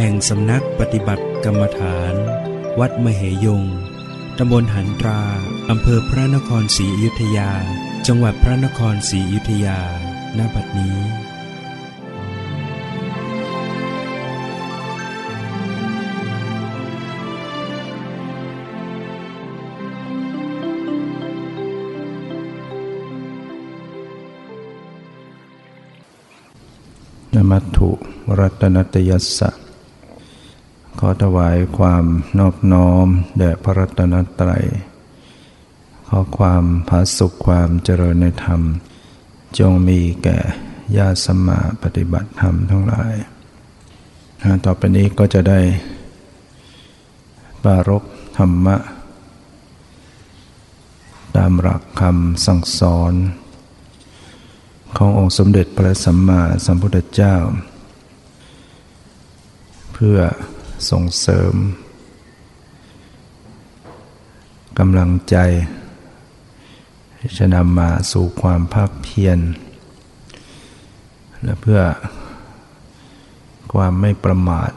แห่งสำนักปฏิบัติกรรมฐาน วัดมเหยง ตำบลหันตรา อำเภอพระนครศรีอยุธยา จังหวัดพระนครศรีอยุธยา ณ บัดนี้นมัตถุรัตนตยัสสะ อถวายความนอบน้อม แด่พระรัตนตรัย ขอความผาสุขความเจริญในธรรม จงมีแก่ญาติสมมาปฏิบัติธรรมทั้งหลาย ต่อไปนี้ก็จะได้ปรารบธรรมะ ตามหลักคำสั่งสอน ขององค์สมเด็จพระสัมมาสัมพุทธเจ้า เพื่อ ส่งเสริมกำลังใจที่จะนำมาสู่ความภาคเพียรและเพื่อความไม่ประมาท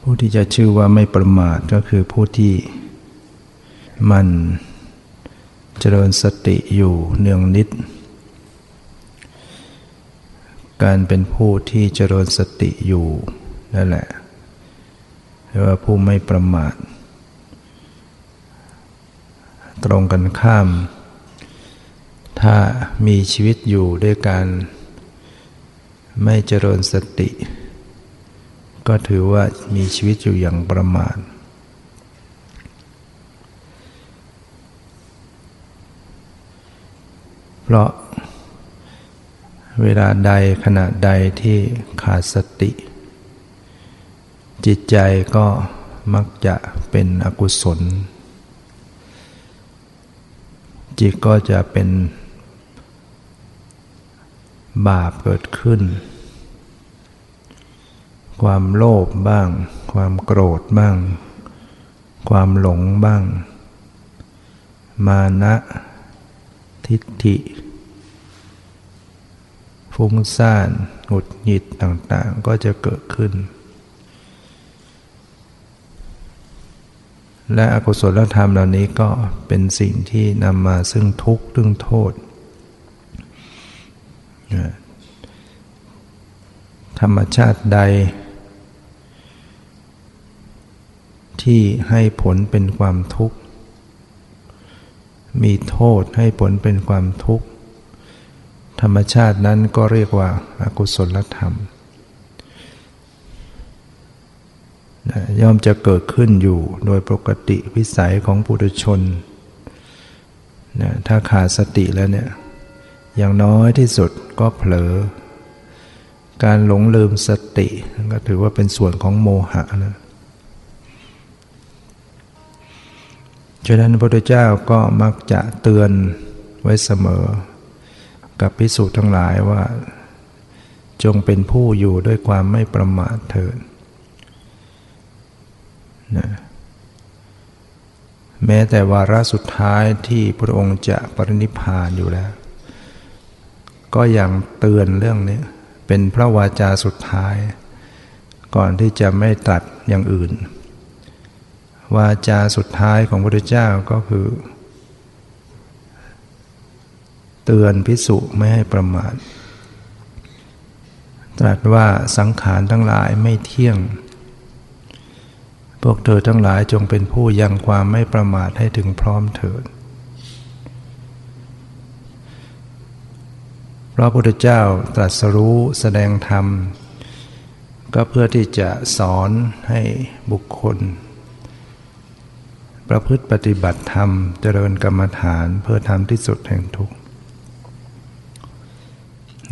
ผู้ที่จะชื่อว่าไม่ประมาทก็คือผู้ที่มันเจริญสติอยู่เนืองนิด การเป็นผู้ที่เจริญสติอยู่นั่นแหละเรียกว่าผู้ไม่ประมาท ตรงกันข้าม ถ้ามีชีวิตอยู่ด้วยการไม่เจริญสติ ก็ถือว่ามีชีวิตอยู่อย่างประมาทเพราะ เวลาใดขณะใดที่ขาดสติ จิตใจก็มักจะเป็นอกุศล จิตก็จะเป็นบาปเกิดขึ้น ความโลภบ้าง ความโกรธบ้าง ความหลงบ้าง มานะทิฏฐิ ฟุ้งซ่านหงุดหงิดต่างๆ ก็จะเกิดขึ้น และอกุศลธรรมเหล่านี้ก็เป็นสิ่งที่นำมาซึ่งทุกข์ซึ่งโทษ ธรรมชาติใด ที่ให้ผลเป็นความทุกข์ มีโทษให้ผลเป็นความทุกข์ ธรรมชาตินั้นก็เรียกว่าอากุศลธรรมย่อมจะเกิดขึ้นอยู่โดยปกติวิสัยของปุถุชนถ้าขาดสติแล้วเนี่ยอย่างน้อยที่สุดก็เผลอ การหลงลืมสติก็ถือว่าเป็นส่วนของโมหะนะฉะนั้นพระพุทธเจ้าก็มักจะเตือนไว้เสมอ กับพิสูจน์ทั้งหลายว่า จงเป็นผู้อยู่ด้วยความไม่ประมาทเถิดนะแม้แต่วาระสุดท้ายที่พระองค์จะปรินิพานอยู่แล้ว ก็ยังเตือนเรื่องนี้เป็นพระวาจาสุดท้าย ก่อนที่จะไม่ตัดอย่างอื่น วาจาสุดท้ายของพระพุทธเจ้าก็คือ เตือนพิสุไม่ให้ประมาทตรัสว่าสังขารทั้งหลายไม่เที่ยง พวกเธอทั้งหลายจงเป็นผู้ยังความไม่ประมาทให้ถึงพร้อมเถิดเพราะพระพุทธเจ้าตรัสรู้แสดงธรรม ก็เพื่อที่จะสอนให้บุคคล ประพฤติปฏิบัติธรรมเจริญกรรมฐานเพื่อทำที่สุดแห่งทุกข์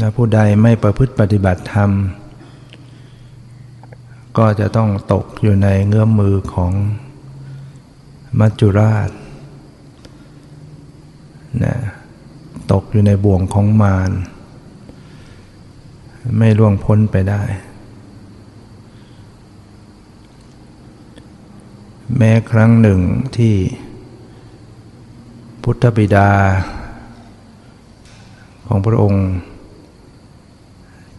นะผู้ใดไม่ประพฤติปฏิบัติธรรม ก็จะต้องตกอยู่ในเงื้อมมือของมัจจุราชนะตกอยู่ในบ่วงของมาร ไม่ล่วงพ้นไปได้ แม้ครั้งหนึ่งที่พุทธบิดาของพระองค์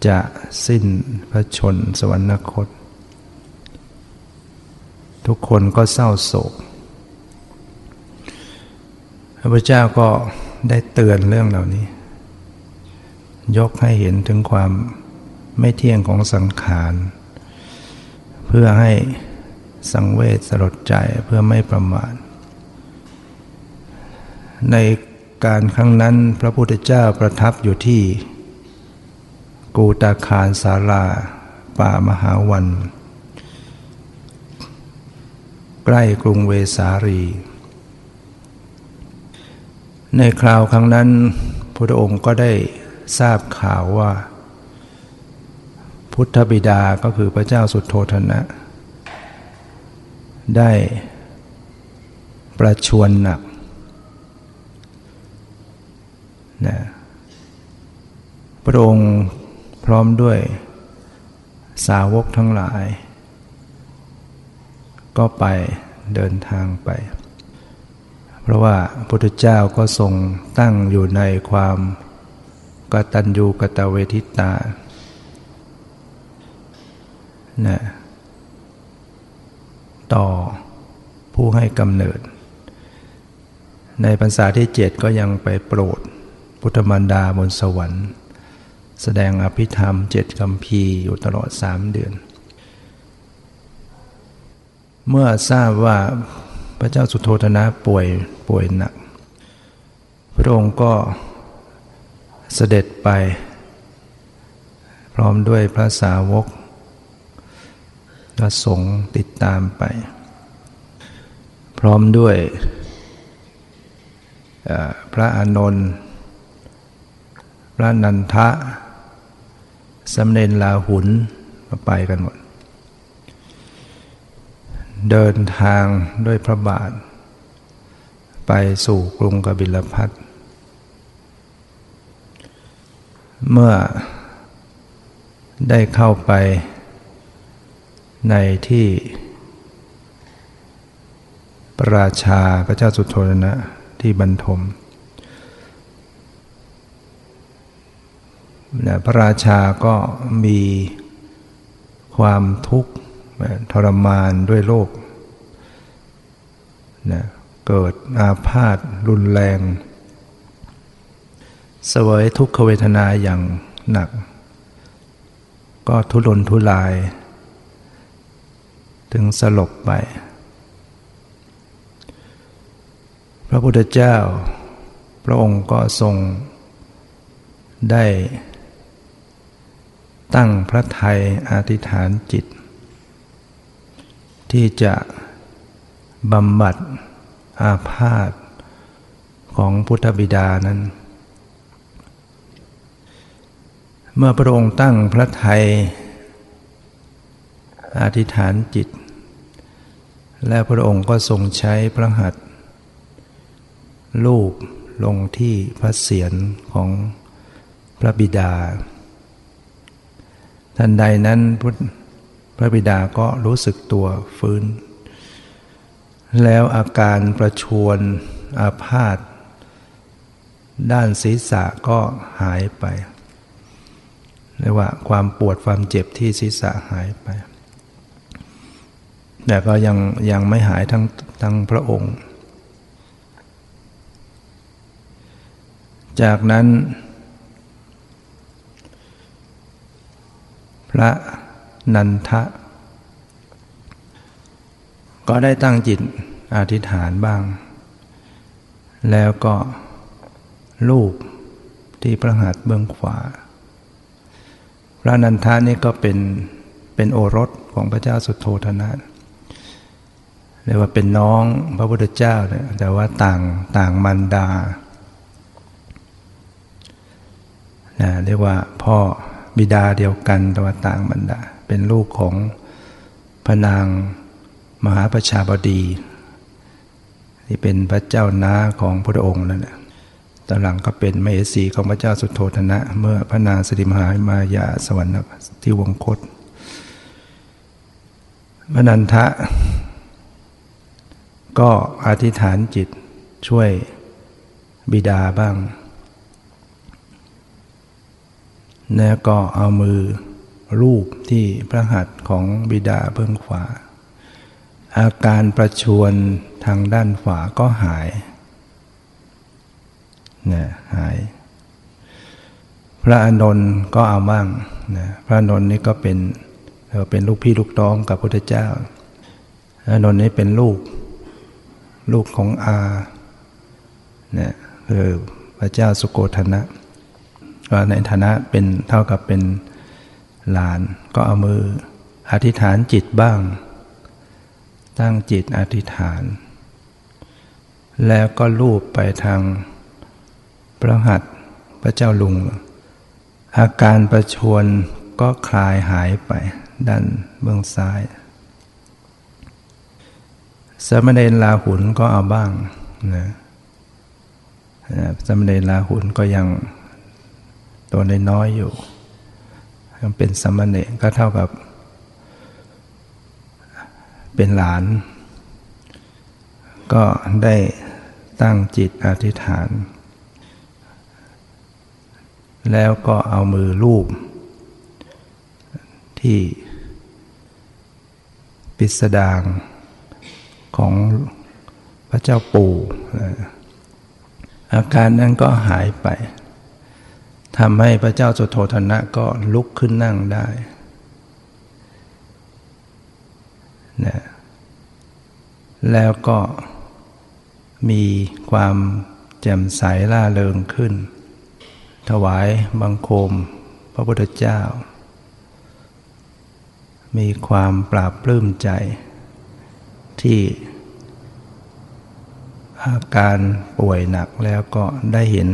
จะสิ้นพระชนสวรรคต ทุกคนก็เศร้าโศก พระพุทธเจ้าก็ได้เตือนเรื่องเหล่านี้ ยกให้เห็นถึงความไม่เที่ยงของสังขาร เพื่อให้สังเวชสลดใจเพื่อไม่ประมาทในการครั้งนั้นพระพุทธเจ้าประทับอยู่ที่ กูตาคารสาราป่ามหาวัน ใกล้กรุงเวสารีในคราวครั้งนั้นพระองค์ก็ได้ทราบข่าวว่า พุทธบิดาก็คือพระเจ้าสุดโทธนะ ได้ประชวนหนักนะพระองค์ ร้อมด้วยสาวกทั้งหลาย ก็ไปเดินทางไป เพราะว่าพระพุทธเจ้าก็ทรงตั้งอยู่ในความกตัญญูกตเวทิตานะต่อผู้ให้กำเนิด ในพรรษาที่เจ็ดก็ยังไปโปรดพุทธมารดาบนสวรรค์ แสดงอภิธรรมเจ็ดคำพีอยู่ตลอดสามเดือน เมื่อทราบว่าพระเจ้าสุโธธนะป่วยป่วยหนัก พระองค์ก็เสด็จไป พร้อมด้วยพระสาวกพระสงฆ์ติดตามไป พร้อมด้วยพระอานนท์พระนันทะ สำเร็จลาหุนมาไปกันหมด เดินทางด้วยพระบาท ไปสู่กรุงกบิลพัทเมื่อได้เข้าไปในที่ประราชาพระเจ้าสุโธนะที่บรรทม นะพระราชาก็มีความทุกข์ทรมานด้วยโรคนะเกิดอาพาธรุนแรงเสวยทุกขเวทนาอย่างหนัก ก็ทุรนทุราย ถึงสลบไป พระพุทธเจ้า พระองค์ก็ทรงได้ ตั้งพระไทยอธิษฐานจิต ที่จะบำบัดอาพาธของพุทธบิดานั้น เมื่อพระองค์ตั้งพระไทยอธิษฐานจิต และพระองค์ก็ทรงใช้พระหัตถ์ลูบลงที่พระเศียรของพระบิดา ทันใดนั้นพุทธพระบิดาก็รู้สึกตัวฟื้น แล้วอาการประชวนอาพาธด้านศีรษะก็หายไปเรียกว่าความปวดความเจ็บที่ศีรษะหายไป แต่ก็ยังยังไม่หายทั้งทั้งพระองค์ จากนั้น พระนันทะ ก็ได้ตั้งจิตอธิษฐานบ้าง แล้วก็ลูกที่พระหัตถ์เบื้องขวา พระนันทะนี่ก็เป็นเป็นโอรสของพระเจ้าสุโธธนะเรียกว่าเป็นน้องพระพุทธเจ้าเนี่ยแต่ว่าต่างต่างมันดานะเรียกว่าพ่อ บิดาเดียวกันแต่ว่าต่างบรรดา เป็นลูกของพระนางมหาประชาบดี ที่เป็นพระเจ้าน้าของพระองค์นั่นแหละตอนหลังก็เป็นมเหสีของพระเจ้าสุโธธนะ เมื่อพระนางสิริมหามายาสวรรค์ที่วงคตพระนันทะ ก็อธิษฐานจิตช่วยบิดาบ้าง แล้วก็เอามือรูปที่พระหัตถ์ของบิดาเบื้องขวา อาการประชวนทางด้านขวาก็หายนะหาย พระอนนท์ก็เอาบ้างนะพระอนนท์นี่ก็เป็นเป็นลูกพี่ลูกน้องกับพระพุทธเจ้าพระอานนท์นี่เป็นลูก ลูกของอาเนี่ยคือพระเจ้าสุโกธนะ ก็ในฐานะเป็นเท่ากับเป็นหลาน ก็เอามืออธิษฐานจิตบ้าง ตั้งจิตอธิษฐาน แล้วก็ลูบไปทางพระหัตถ์พระเจ้าลุง อาการประชวนก็คลายหายไปด้านเบื้องซ้าย สมณเณรลาหุนก็เอาบ้างนะสมณเณรลาหุนก็ยัง ตัวน้อยอยู่ยังเป็นสมณเณรก็เท่ากับ เป็นหลาน ก็ได้ตั้งจิตอธิษฐาน แล้วก็เอามือลูบที่ปิสดางของพระเจ้าปู่ อาการนั้นก็หายไป ทำให้พระเจ้าสุโธธนะก็ลุกขึ้นนั่งได้นะแล้วก็มีความแจ่มใสล่าเริงขึ้น ถวายบังคมพระพุทธเจ้า มีความปราบปลื้มใจ ที่อาการป่วยหนักแล้วก็ได้เห็น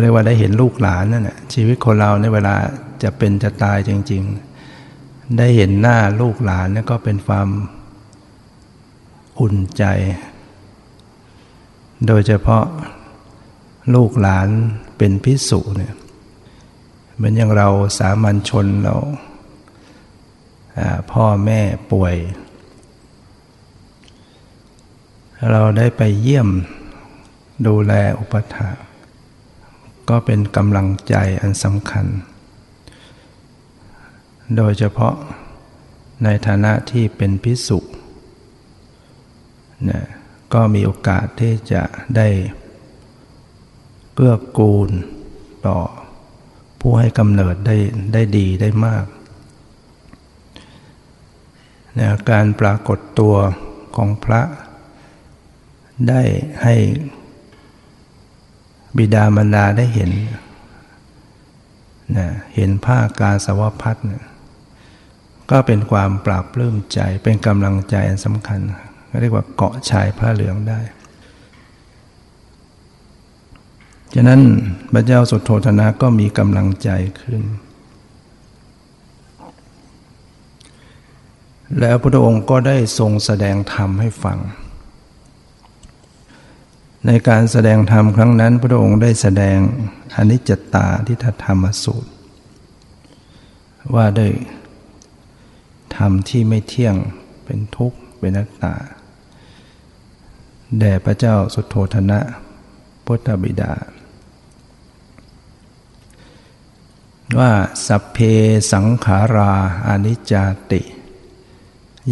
เรียกว่าได้เห็นลูกหลานนั่นแหละชีวิตคนเราในเวลาจะเป็นจะตายจริง ๆ ได้เห็นหน้าลูกหลานนี่ก็เป็นความอุ่นใจ โดยเฉพาะลูกหลานเป็นพิสุเนี่ยเหมือนอย่างเราสามัญชนเราพ่อแม่ป่วย เราได้ไปเยี่ยมดูแลอุปถา ก็เป็นกำลังใจอันสำคัญ โดยเฉพาะในฐานะที่เป็นพิสุนี่ยก็มีโอกาสที่จะได้เกื้อกูลต่อผู้ให้กำเนิดได้ได้ดีได้มากนการปรากฏตัวของพระได้ให้ บิดามารดาได้เห็นนะเห็นผ้ากาสาวพัดนะก็เป็นความปราบปลื้มใจเป็นกำลังใจอันสำคัญ เรียกว่าเกาะชายผ้าเหลืองได้ฉะนั้นพระเจ้าสุโธธนะก็มีกำลังใจขึ้น แล้วพระองค์ก็ได้ทรงแสดงธรรมให้ฟัง ในการแสดงธรรมครั้งนั้น พระองค์ได้แสดงอนิจจตาที่ธรรมสูตร ว่าด้วยธรรมที่ไม่เที่ยงเป็นทุกข์เป็นนัตตา แด่พระเจ้าสุโธธนะ พุทธบิดา ว่าสัพเพสังขาราอนิจจติ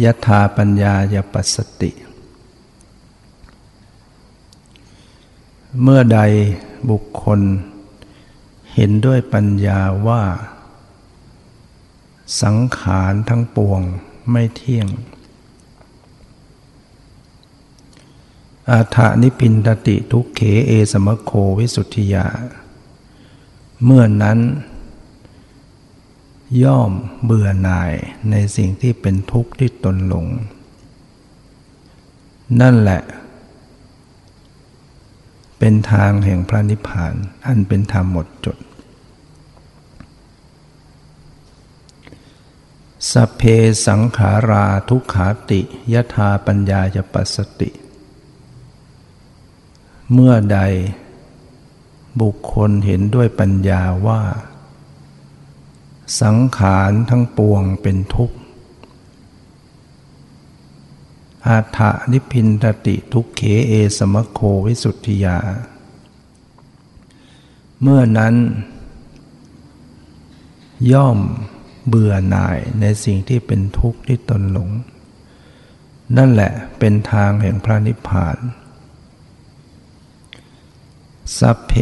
ยถาปัญญายปัสสติ เมื่อใดบุคคล เห็นด้วยปัญญาว่า สังขารทั้งปวงไม่เที่ยง อาถานิพินตติทุกเขเอสมโควิสุทธิยา เมื่อนั้น ย่อมเบื่อหน่ายในสิ่งที่เป็นทุกข์ที่ตนหลง นั่นแหละ เป็นทางแห่งพระนิพพานอันเป็นธรรมหมดจด สัพเพสังขาราทุกขาติยถาปัญญาจะปัสสติ เมื่อใดบุคคลเห็นด้วยปัญญาว่า สังขารทั้งปวงเป็นทุกข์ อาถะนิพินตติทุกเขเอสมโควิสุทธิยา เมื่อนั้น ย่อมเบื่อหน่ายในสิ่งที่เป็นทุกข์ที่ตนหลง นั่นแหละเป็นทางแห่งพระนิพพานสัพเพ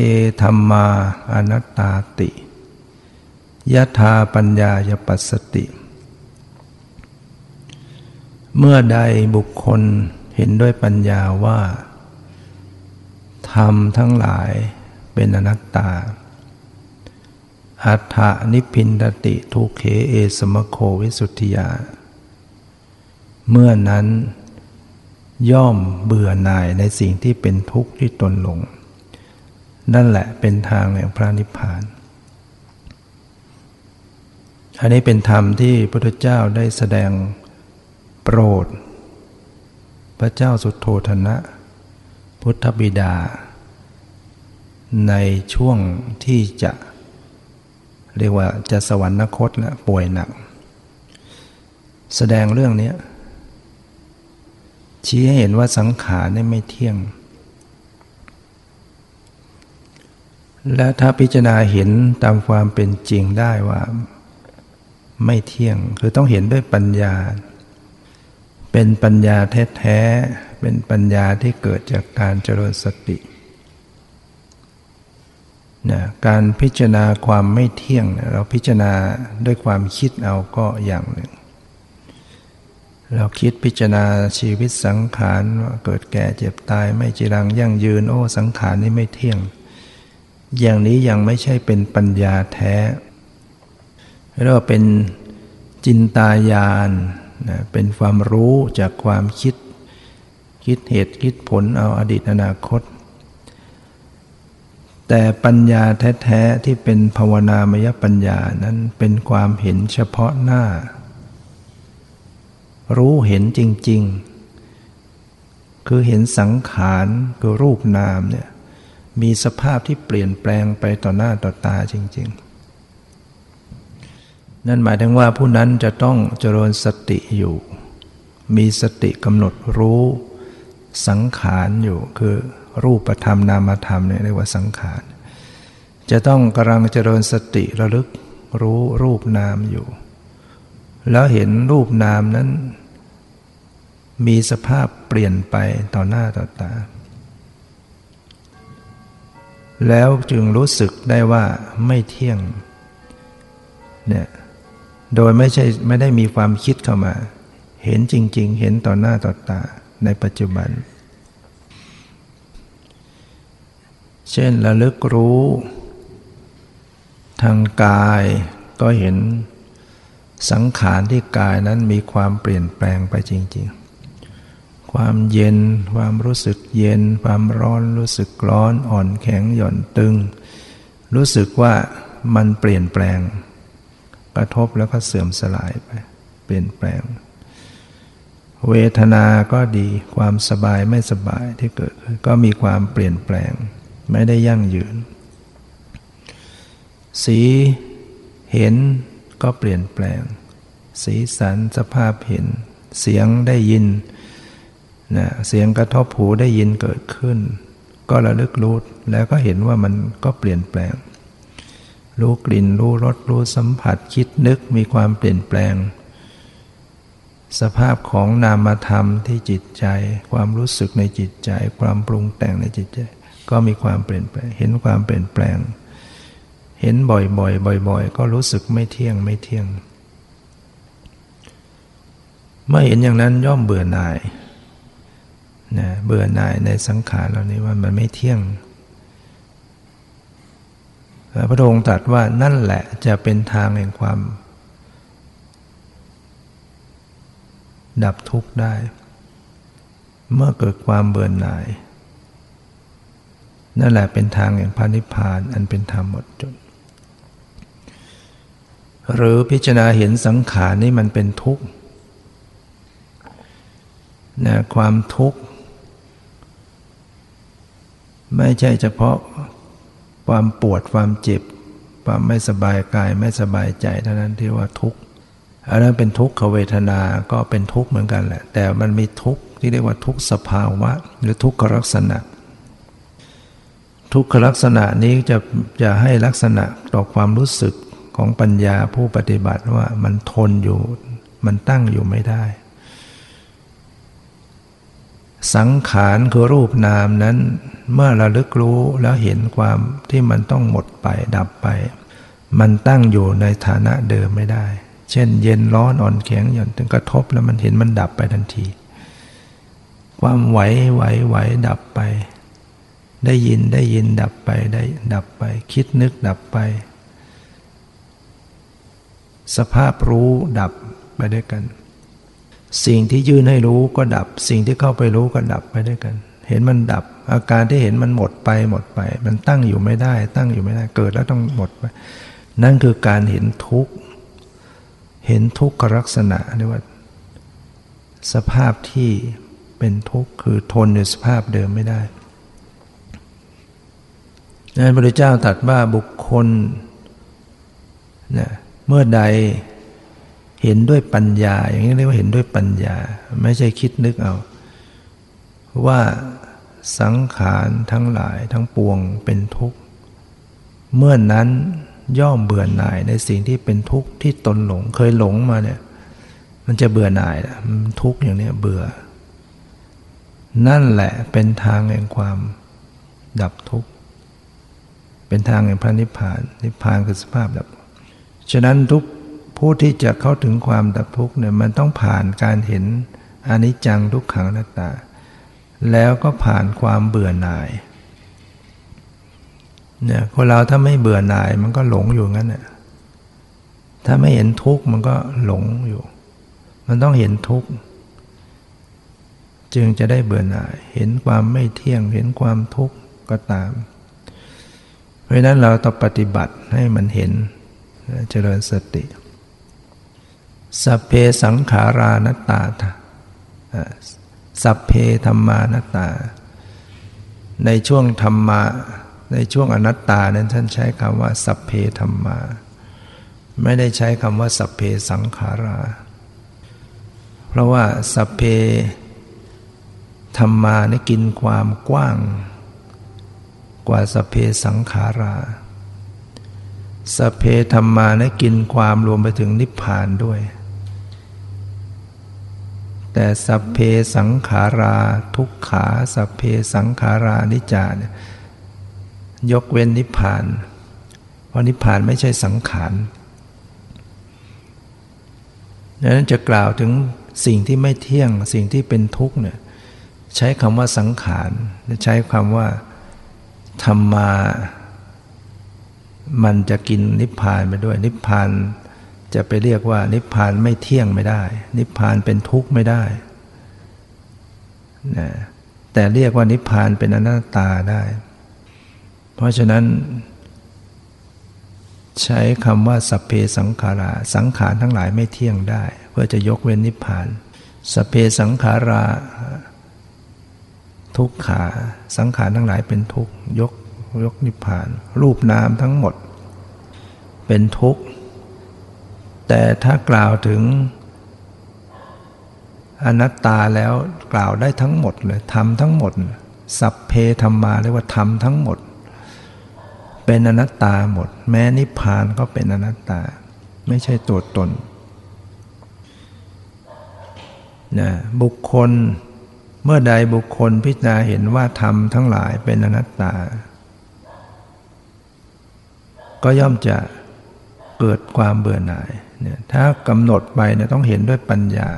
ธรรมาอนัตตาติยะธาปัญญายปัสสติ เมื่อใดบุคคลเห็นด้วยปัญญาว่าธรรมทั้งหลายเป็นอนัตตา อัฏฐนิพินตติทุเขเอสมโควิสุทธิยา เมื่อนั้น ย่อมเบื่อหน่ายในสิ่งที่เป็นทุกข์ที่ตนหลง นั่นแหละเป็นทางแห่งพระนิพพาน อันนี้เป็นธรรมที่พระพุทธเจ้าได้แสดง โปรด พระเจ้าสุโธธนะ พุทธบิดา ในช่วงที่จะเรียกว่าจะสวรรคตแล้วป่วยหนัก แสดงเรื่องนี้ชี้ให้เห็นว่าสังขารนี่ไม่เที่ยง และถ้าพิจารณาเห็นตามความเป็นจริงได้ว่า ไม่เที่ยง คือต้องเห็นด้วยปัญญา เป็นปัญญาแท้ๆ เป็นปัญญาที่เกิดจากการเจริญสตินะการพิจารณาความไม่เที่ยงเราพิจารณาด้วยความคิดเอาก็อย่างหนึ่ง เราคิดพิจารณาชีวิตสังขารว่าเกิดแก่เจ็บตายไม่จีรังยั่งยืน โอ้สังขารนี้ไม่เที่ยง อย่างนี้ยังไม่ใช่เป็นปัญญาแท้เรียกว่าเป็นจินตายาน นะเป็นความรู้จากความคิด คิดเหตุคิดผลเอาอดีตอนาคต แต่ปัญญาแท้ๆที่เป็นภาวนามยปัญญานั้นเป็นความเห็นเฉพาะหน้า รู้เห็นจริง ๆ คือเห็นสังขารคือรูปนามเนี่ยมีสภาพที่เปลี่ยนแปลงไปต่อหน้าต่อตาจริง ๆ นั่นหมายถึงว่าผู้นั้นจะต้องเจริญสติอยู่ มีสติกำหนดรู้สังขารอยู่คือรูปธรรมนามธรรมเนี่ยเรียกว่าสังขาร จะต้องกำลังเจริญสติระลึกรู้รูปนามอยู่ แล้วเห็นรูปนามนั้น มีสภาพเปลี่ยนไปต่อหน้าต่อตา แล้วจึงรู้สึกได้ว่าไม่เที่ยงเนี่ย โดยไม่ใช่ไม่ได้มีความคิดเข้ามา เห็นจริง ๆ เห็นต่อหน้าต่อตาในปัจจุบัน เช่นระลึกรู้ ทางกายก็เห็นสังขารที่กายนั้นมีความเปลี่ยนแปลงไปจริง ๆ ความเย็น ความรู้สึกเย็น ความร้อนรู้สึกร้อนอ่อนแข็งหย่อนตึง รู้สึกว่ามันเปลี่ยนแปลง กระทบแล้วก็เสื่อมสลายไป เปลี่ยนแปลง เวทนาก็ดีความสบายไม่สบายที่เกิดขึ้นก็มีความเปลี่ยนแปลง ไม่ได้ยั่งยืน สีเห็นก็เปลี่ยนแปลง สีสันสภาพเห็น เสียงได้ยินนะเสียงกระทบหูได้ยินเกิดขึ้น ก็ระลึกรู้แล้วก็เห็นว่ามันก็เปลี่ยนแปลง รู้กลิ่นรู้รสรู้สัมผัสคิดนึกมีความเปลี่ยนแปลง สภาพของนามธรรมที่จิตใจ ความรู้สึกในจิตใจ ความปรุงแต่งในจิตใจ ก็มีความเปลี่ยนแปลง เห็นความเปลี่ยนแปลง เห็นบ่อยๆ บ่อย ๆ ก็รู้สึกไม่เที่ยงไม่เที่ยงเมื่อเห็นอย่างนั้นย่อมเบื่อหน่ายนะเบื่อหน่ายในสังขารเหล่านี้ว่ามันไม่เที่ยง พระองค์ตรัสว่านั่นแหละจะเป็นทางแห่งความ ดับทุกข์ได้ เมื่อเกิดความเบื่อหน่าย นั่นแหละเป็นทางแห่งพระนิพพานอันเป็นธรรมหมดจด หรือพิจารณาเห็นสังขารนี่มันเป็นทุกข์นะความทุกข์ ไม่ใช่เฉพาะ ความปวดความเจ็บ ความไม่สบายกายไม่สบายใจเท่านั้นที่ว่าทุกข์อันนั้นเป็นทุกขเวทนาก็เป็นทุกข์เหมือนกันแหละ แต่มันมีทุกข์ที่เรียกว่าทุกขสภาวะ หรือทุกขลักษณะ ทุกขลักษณะนี้จะจะให้ลักษณะต่อความรู้สึกของปัญญาผู้ปฏิบัติว่ามันทนอยู่ มันตั้งอยู่ไม่ได้ สังขารคือรูปนามนั้น เมื่อระลึกรู้แล้วเห็นความที่มันต้องหมดไปดับไป มันตั้งอยู่ในฐานะเดิมไม่ได้ เช่น เย็นร้อนอ่อนแข็งหย่อนถึงกระทบแล้วมันเห็นมันดับไปทันที ความไหวไหวไหวดับไป ได้ยินได้ยินดับไปได้ดับไป คิดนึกดับไป สภาพรู้ดับไปด้วยกัน สิ่งที่ยื่นให้รู้ก็ดับ สิ่งที่เข้าไปรู้ก็ดับไปด้วยกัน เห็นมันดับ อาการที่เห็นมันหมดไปหมดไป มันตั้งอยู่ไม่ได้ ตั้งอยู่ไม่ได้เกิดแล้วต้องหมดไป นั่นคือการเห็นทุกข์เห็นทุกขลักษณะเรียกว่า สภาพที่เป็นทุกข์คือทนอยู่สภาพเดิมไม่ได้นั้นพระเจ้าตรัสว่าบุคคลนะเมื่อใด เห็นด้วยปัญญา อย่างนี้เรียกว่าเห็นด้วยปัญญา ไม่ใช่คิดนึกเอา ว่าสังขารทั้งหลายทั้งปวงเป็นทุกข์ เมื่อนนั้นย่อมเบื่อหน่ายในสิ่งที่เป็นทุกข์ที่ตนหลงเคยหลงมาเนี่ย มันจะเบื่อหน่ายมันทุกข์อย่างนี้เบื่อ นั่นแหละเป็นทางแห่งความดับทุกข์ เป็นทางแห่งพระนิพพาน นิพพานคือสภาพดับ ฉะนั้นทุก ผู้ที่จะเข้าถึงความดับทุกข์เนี่ยมันต้องผ่านการเห็นอนิจจังทุกขังนัตตา แล้วก็ผ่านความเบื่อหน่ายเนี่ยคนเราถ้าไม่เบื่อหน่ายมันก็หลงอยู่งั้นเนี่ยถ้าไม่เห็นทุกข์มันก็หลงอยู่ มันต้องเห็นทุกข์จึงจะได้เบื่อหน่าย เห็นความไม่เที่ยงเห็นความทุกข์ก็ตาม เพราะนั้นเราต้องปฏิบัติให้มันเห็นเจริญสติ สัพเพสังขารานัตตาสัพเพธรรมานัตตา ในช่วงธรรมะในช่วงอนัตตานั้นท่านใช้คำว่า สัพเพธรรมา ไม่ได้ใช้คำว่า สัพเพสังขารา เพราะว่าสัพเพธรรมานี่กินความกว้าง กว่าสัพเพสังขารา สัพเพธรรมานะกินความรวมไปถึงนิพพานด้วย แต่สัพเพสังขาราทุกขาสัพเพสังขารานิจาเนี่ยยกเว้นนิพพาน เพราะนิพพานไม่ใช่สังขารดังนั้นจะกล่าวถึงสิ่งที่ไม่เที่ยงสิ่งที่เป็นทุกข์เนี่ยใช้คำว่าสังขารใช้คำว่าธรรมา มันจะกินนิพพานไปด้วยนิพพาน จะไปเรียกว่า นิพพานไม่เที่ยงไม่ได้ นิพพานเป็นทุกข์ไม่ได้นะแต่เรียกว่านิพพานเป็นอนัตตาได้ เพราะฉะนั้น ใช้คำว่าสัพเพสังขาราสังขารทั้งหลายไม่เที่ยงได้ เพื่อจะยกเว้นนิพพานสัพเพสังขาราทุกขาสังขารทั้งหลายเป็นทุกข์ยกยกนิพพาน รูปนามทั้งหมด เป็นทุกข์ แต่ถ้ากล่าวถึงอนัตตาแล้วกล่าวได้ทั้งหมดเลยทำทั้งหมด สัพเพธรรมาเรียกว่าทำทั้งหมด เป็นอนัตตาหมด แม้นิพพานก็เป็นอนัตตา ไม่ใช่ตัวตนนะบุคคลเมื่อใดบุคคลพิจารณาเห็นว่าธรรมทั้งหลายเป็นอนัตตา ก็ย่อมจะเกิดความเบื่อหน่าย เนี่ยถ้ากำหนดไปเนี่ยต้องเห็นด้วยปัญญา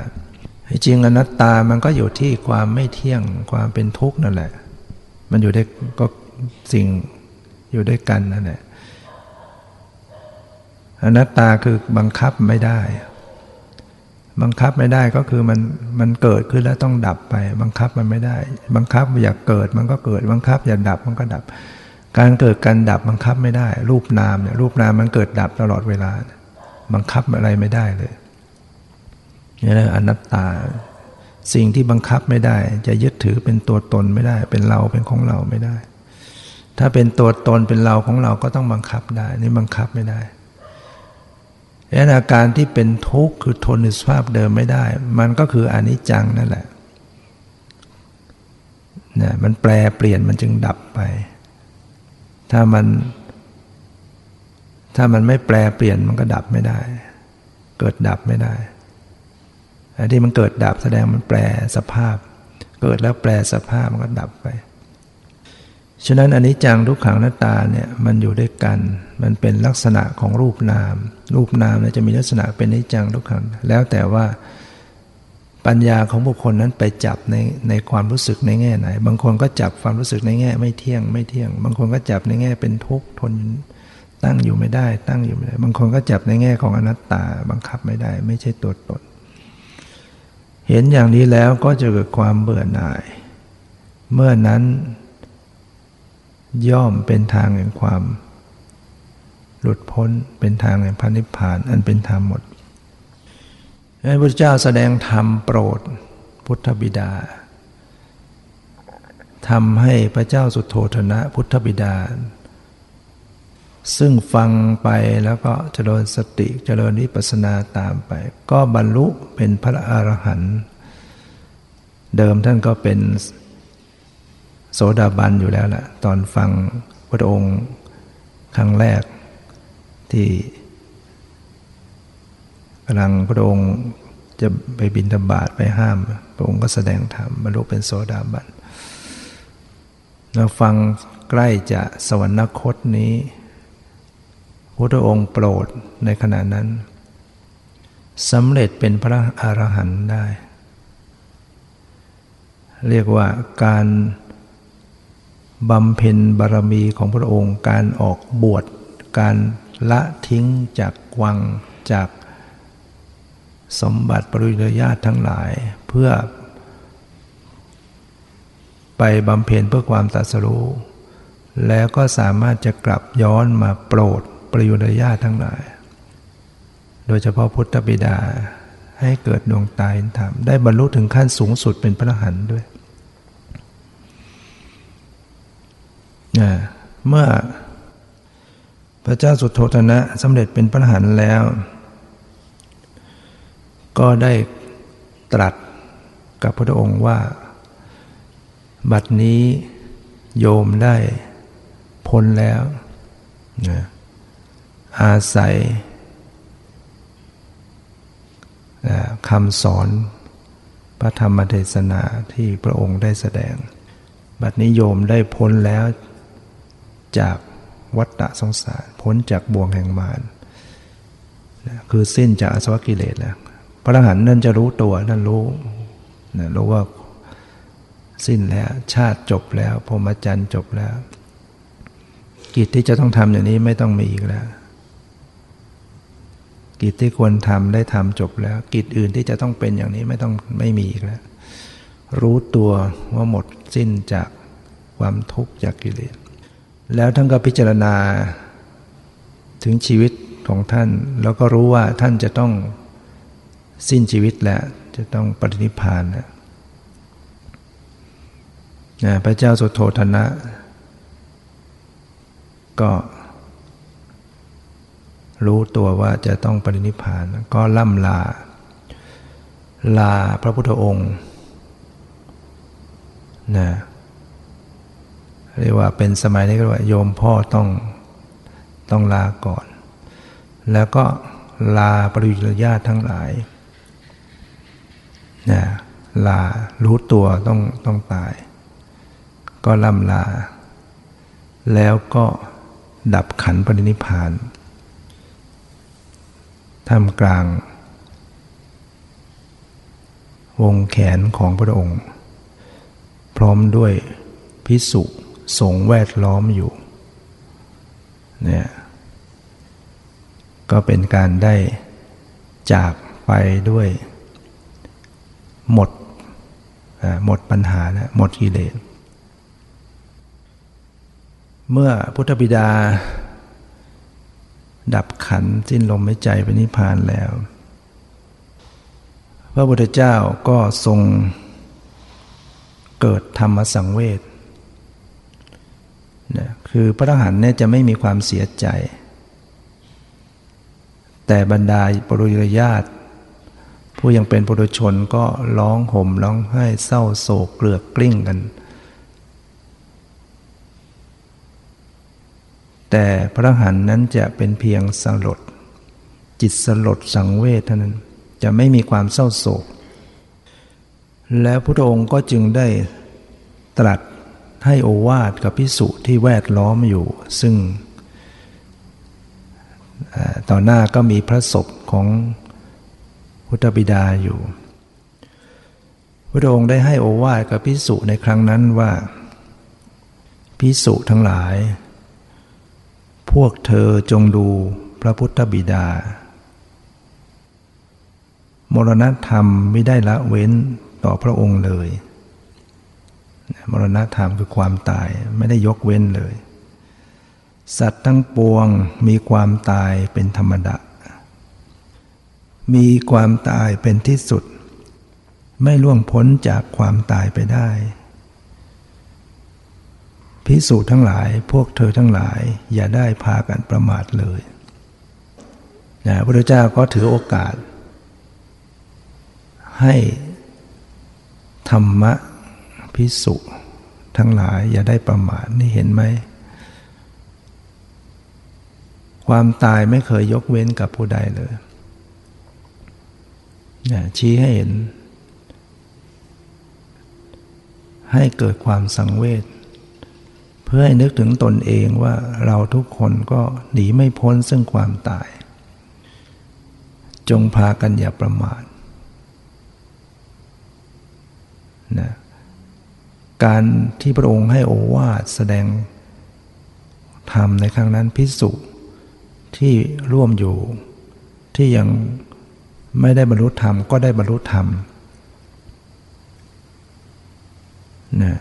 จริงอนัตตามันก็อยู่ที่ความไม่เที่ยงความเป็นทุกข์นั่นแหละ มันอยู่ได้ก็สิ่งอยู่ด้วยกันนั่นแหละอนัตตาคือบังคับไม่ได้ บังคับไม่ได้ก็คือมันมันเกิดขึ้นแล้วต้องดับไป บังคับมันไม่ได้ บังคับอยากเกิดมันก็เกิด บังคับอยากดับมันก็ดับ การเกิดการดับบังคับไม่ได้ รูปนามเนี่ยรูปนามมันเกิดดับตลอดเวลา บังคับอะไรไม่ได้เลยนี่แหละอนัตตา สิ่งที่บังคับไม่ได้ จะยึดถือเป็นตัวตนไม่ได้ เป็นเราเป็นของเราไม่ได้ ถ้าเป็นตัวตนเป็นเราของเราก็ต้องบังคับได้ นี่บังคับไม่ได้และอาการที่เป็นทุกข์คือทนในสภาพเดิมไม่ได้ มันก็คืออนิจจังนั่นแหละเนี่ยมันแปลเปลี่ยนมันจึงดับไป ถ้ามัน ถ้ามันไม่แปลเปลี่ยนมันก็ดับไม่ได้ เกิดดับไม่ได้อันที่มันเกิดดับแสดงมันแปลสภาพ เกิดแล้วแปลสภาพมันก็ดับไป ฉะนั้นอันนี้จังทุกขังหน้าตาเนี่ยมันอยู่ด้วยกัน มันเป็นลักษณะของรูปนาม รูปนามเนี่ยจะมีลักษณะเป็นนิจังทุกขัง แล้วแต่ว่าปัญญาของบุคคลนั้นไปจับในในความรู้สึกในแง่ไหน บางคนก็จับความรู้สึกในแง่ ไม่เที่ยงไม่เที่ยง บางคนก็จับในแง่เป็นทุกข์ทน ตั้งอยู่ไม่ได้ ตั้งอยู่ไม่ได้ บางคนก็จับในแง่ของอนัตตา บังคับไม่ได้ ไม่ใช่ตัวตน เห็นอย่างนี้แล้วก็จะเกิดความเบื่อหน่าย เมื่อนั้น ย่อมเป็นทางแห่งความ หลุดพ้นเป็นทางแห่งพระนิพพาน อันเป็นธรรมหมดพระพุทธเจ้าแสดงธรรมโปรด พุทธบิดาทำให้พระเจ้าสุโธธนะพุทธบิดา ซึ่งฟังไปแล้วก็เจริญสติเจริญวิปัสสนาตามไป ก็บรรลุเป็นพระอรหันต์เดิมท่านก็เป็นโสดาบันอยู่แล้วแหละตอนฟังพระองค์ครั้งแรกที่กำลังพระองค์จะไปบินธบาตไปห้าม พระองค์ก็แสดงธรรมบรรลุเป็นโสดาบันเราฟังใกล้จะสวรรคตนี้ พระองค์โปรดในขณะนั้นสำเร็จเป็นพระอรหันต์ได้ เรียกว่าการบำเพ็ญบารมีของพระองค์ การออกบวช การละทิ้งจากวังจากสมบัติปริยญาติทั้งหลาย เพื่อ ไปบำเพ็ญเพื่อความตัดสรู้แล้วก็สามารถจะกลับย้อนมาโปรด ปริยญาตทั้งหลาย โดยเฉพาะพุทธบิดาให้เกิดดวงตาเห็นธรรม ได้บรรลุถึงขั้นสูงสุดเป็นพระหันด้วย เมื่อพระเจ้าสุโธทนะสำเร็จเป็นพระหันแล้ว ก็ได้ตรัสกับพระองค์ว่า บัดนี้โยมได้พ้นแล้วนะ อาศัยคำสอนพระธรรมเทศนาที่พระองค์ได้แสดง บัดนี้โยมได้พ้นแล้วจากวัฏฏะสงสาร พ้นจากบ่วงแห่งมารคือสิ้นจากอสวกิเลสแล้ว พระอรหันต์นั่นจะรู้ตัวนั่นรู้นะรู้ว่าสิ้นแล้ว ชาติจบแล้วพรหมจรรย์จบแล้ว กิจที่จะต้องทำอย่างนี้ไม่ต้องมีอีกแล้ว กิจที่ควรทำได้ทำจบแล้ว กิจอื่นที่จะต้องเป็นอย่างนี้ไม่ต้องไม่มีอีกแล้ว รู้ตัวว่าหมดสิ้นจากความทุกข์จากกิเลสแล้วท่านก็พิจารณาถึงชีวิตของท่าน แล้วก็รู้ว่าท่านจะต้องสิ้นชีวิตแล้วจะต้องปฏินิพพานนะพระเจ้าสุโธธนะ ก็ รู้ตัวว่าจะต้องปรินิพาน ก็ล่ำลา ลาพระพุทธองค์นะเรียกว่าเป็นสมัยนี้ก็ว่าโยมพ่อต้องต้องลาก่อน แล้วก็ลาปริยญาติทั้งหลายนะลารู้ตัวต้องต้องตาย ก็ล่ำลา แล้วก็ดับขันปรินิพาน ท่ามกลาง วงแขนของพระองค์ พร้อมด้วยพิสุสงแวดล้อมอยู่เนี่ยก็เป็นการได้จากไปด้วย หมดหมดปัญหาแล้วหมดกิเลสเมื่อพุทธบิดา ดับขันสิ้นลมหายใจไปนิพพานแล้ว พระพุทธเจ้าก็ทรงเกิดธรรมสังเวชนะคือพระทหารเนี่ยจะไม่มีความเสียใจ แต่บรรดาปรุยญาติ ผู้ยังเป็นปุถุชนก็ร้องห่มร้องไห้เศร้าโศกเกลือกกลิ้งกัน แต่พระหันนั้นจะเป็นเพียงสลด จิตสลดสังเวชเท่านั้น จะไม่มีความเศร้าโศก แล้วพระองค์ก็จึงได้ตรัสให้โอวาทกับพิสุที่แวดล้อมอยู่ ซึ่งต่อหน้าก็มีพระศพของพุทธบิดาอยู่ พระองค์ได้ให้โอวาทกับพิสุในครั้งนั้นว่าพิสุทั้งหลาย พวกเธอจงดูพระพุทธบิดามรณธรรมไม่ได้ละเว้นต่อพระองค์เลย มรณะธรรมคือความตายไม่ได้ยกเว้นเลย สัตว์ทั้งปวงมีความตายเป็นธรรมดา มีความตายเป็นที่สุด ไม่ล่วงพ้นจากความตายไปได้ พิสูจน์ทั้งหลาย พวกเธอทั้งหลาย อย่าได้พากันประมาทเลยนะพระเจ้าก็ถือโอกาส ให้ธรรมะพิสุทั้งหลาย อย่าได้ประมาทนี่เห็นไหม ความตายไม่เคยยกเว้นกับผู้ใดเลยนี่ยชี้ให้เห็น ให้เกิดความสังเวช พื่อให้นึกถึงตนเองว่าเราทุกคนก็หนีไม่พ้นซึ่งความตาย จงพากันอย่าประมาทนะการที่พระองค์ให้โอวาทแสดงธรรมในครั้งนั้นพิสุที่ร่วมอยู่ที่ยังไม่ได้บรรลุธรรมก็ได้บรรลุธรรมนะ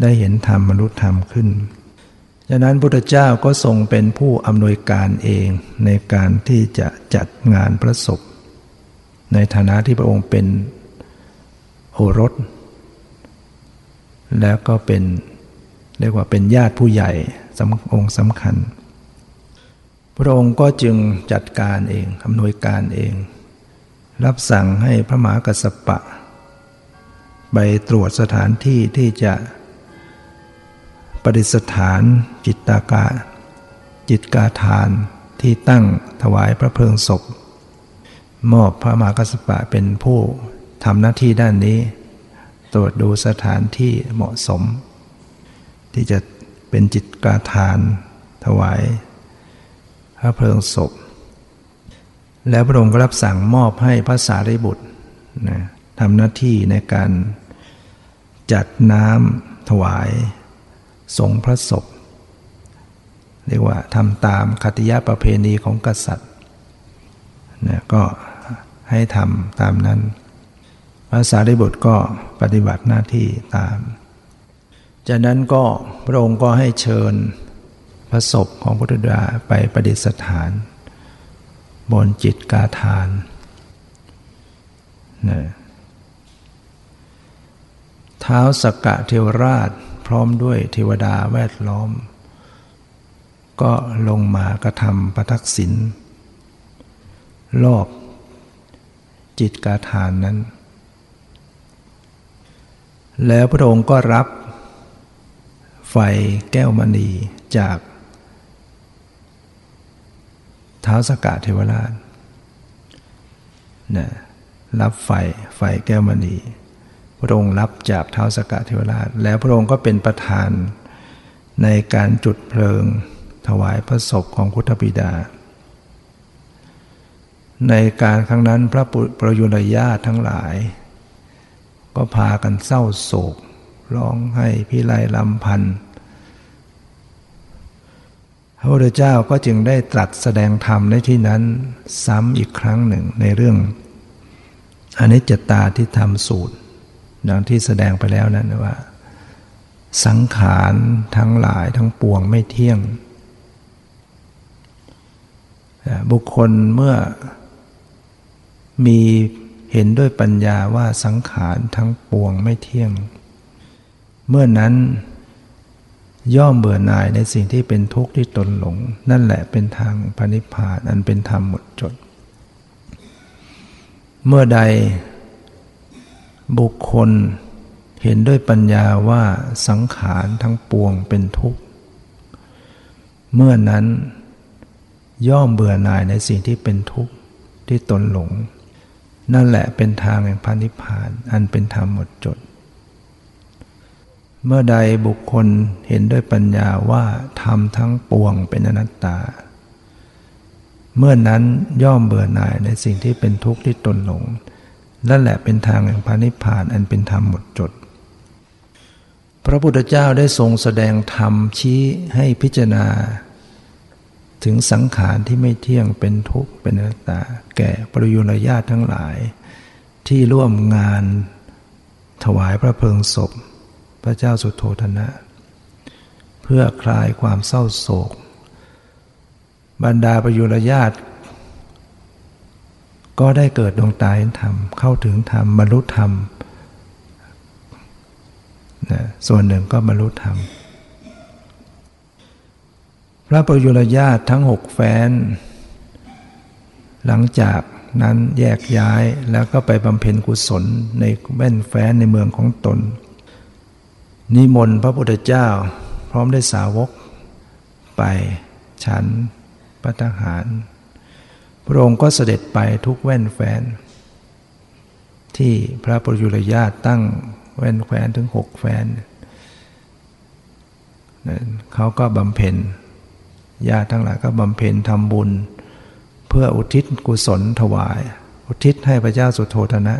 ได้เห็นธรรมบรรลุธรรมขึ้นดังนั้นพุทธเจ้าก็ทรงเป็นผู้อำนวยการเองในการที่จะจัดงานพระศพ ในฐานะที่พระองค์เป็นโอรส แล้วก็เป็นเรียกว่าเป็นญาติผู้ใหญ่สองค์สำคัญ พระองค์ก็จึงจัดการเองอำนวยการเอง รับสั่งให้พระมหากัสสปะ ไปตรวจสถานที่ที่จะ ประดิษฐาน จิตตากาจิตกาทานที่ตั้งถวายพระเพลิงศพ มอบพระมหากัสสปะเป็นผู้ทำหน้าที่ด้านนี้ ตรวจดูสถานที่เหมาะสม ที่จะเป็นจิตกาทานถวายพระเพลิงศพ แล้วพระองค์ก็รับสั่งมอบให้พระสารีบุตรนะทำหน้าที่ในการจัดน้ำถวาย สงพระศพเรียกว่าทำตามคติยาประเพณีของกษัตริย์นะก็ให้ทำตามนั้น พระสารีบุตรก็ปฏิบัติหน้าที่ตาม จากนั้นก็พระองค์ก็ให้เชิญพระศพของพุทธดาไปประดิษฐาน บนจิตกาทานนะเท้าสกกะเทวราช พร้อมด้วยเทวดาแวดล้อม ก็ลงมากระทำประทักษิณรอบ จิตกาทานนั้น แล้วพระองค์ก็รับ ไฟแก้วมณีจากเท้าสกาเทวราชนะรับไฟไฟแก้วมณี พระองค์รับจากเท้าสกาเทวราช แล้วพระองค์ก็เป็นประธานในการจุดเพลิงถวายพระศพของพุทธบิดา ในการครั้งนั้นพระประยุรญาติทั้งหลาย ก็พากันเศร้าโศก ร้องให้พิไรลำพันธ์พระพุทธเจ้าก็จึงได้ตรัสแสดงธรรมในที่นั้นซ้ำอีกครั้งหนึ่งในเรื่องอนนี้จตาที่ทำสูตร ดังที่แสดงไปแล้วนั้นว่า สังขารทั้งหลายทั้งปวงไม่เที่ยง บุคคลเมื่อมีเห็นด้วยปัญญาว่าสังขารทั้งปวงไม่เที่ยง เมื่อนั้นย่อมเบื่อหน่ายในสิ่งที่เป็นทุกข์ที่ตนหลง นั่นแหละเป็นทางพระนิพพานอันเป็นธรรมหมดจด เมื่อใด บุคคลเห็นด้วยปัญญาว่าสังขารทั้งปวงเป็นทุกข์ เมื่อนั้นย่อมเบื่อหน่ายในสิ่งที่เป็นทุกข์ที่ตนหลง นั่นแหละเป็นทางแห่งพระนิพพาน อันเป็นธรรมหมดจด เมื่อใดบุคคลเห็นด้วยปัญญาว่าธรรมทั้งปวงเป็นอนัตตา เมื่อนั้นย่อมเบื่อหน่ายในสิ่งที่เป็นทุกข์ที่ตนหลง นั่นแหละเป็นทางแห่งพระนิพพานอันเป็นธรรมหมดจด พระพุทธเจ้าได้ทรงแสดงธรรมชี้ให้พิจารณา ถึงสังขารที่ไม่เที่ยงเป็นทุกข์เป็นอนัตตา แก่ปริยุรญาติทั้งหลาย ที่ร่วมงานถวายพระเพลิงศพ พระเจ้าสุโธธนะ เพื่อคลายความเศร้าโศก บรรดาประยุรญาติ ก็ได้เกิดดวงตาเห็นธรรม เข้าถึงธรรมบรรลุธรรมนะส่วนหนึ่งก็บรรลุธรรม พระประยุรญาติทั้งหกแฟน หลังจากนั้นแยกย้ายแล้วก็ไปบำเพ็ญกุศลในแว่นแฟนในเมืองของตน นิมนต์พระพุทธเจ้า พร้อมได้สาวกไปฉันปัตหาร พระองค์ก็เสด็จไปทุกแว่นแฟน ที่พระปรยุรญาตตั้งแว่นแฟนถึงหกแฟน เขาก็บำเพ็ญญาติทั้งหลายก็บำเพ็ญทำบุญ เพื่ออุทิศกุศลถวาย อุทิศให้พระเจ้าสุโธธนะ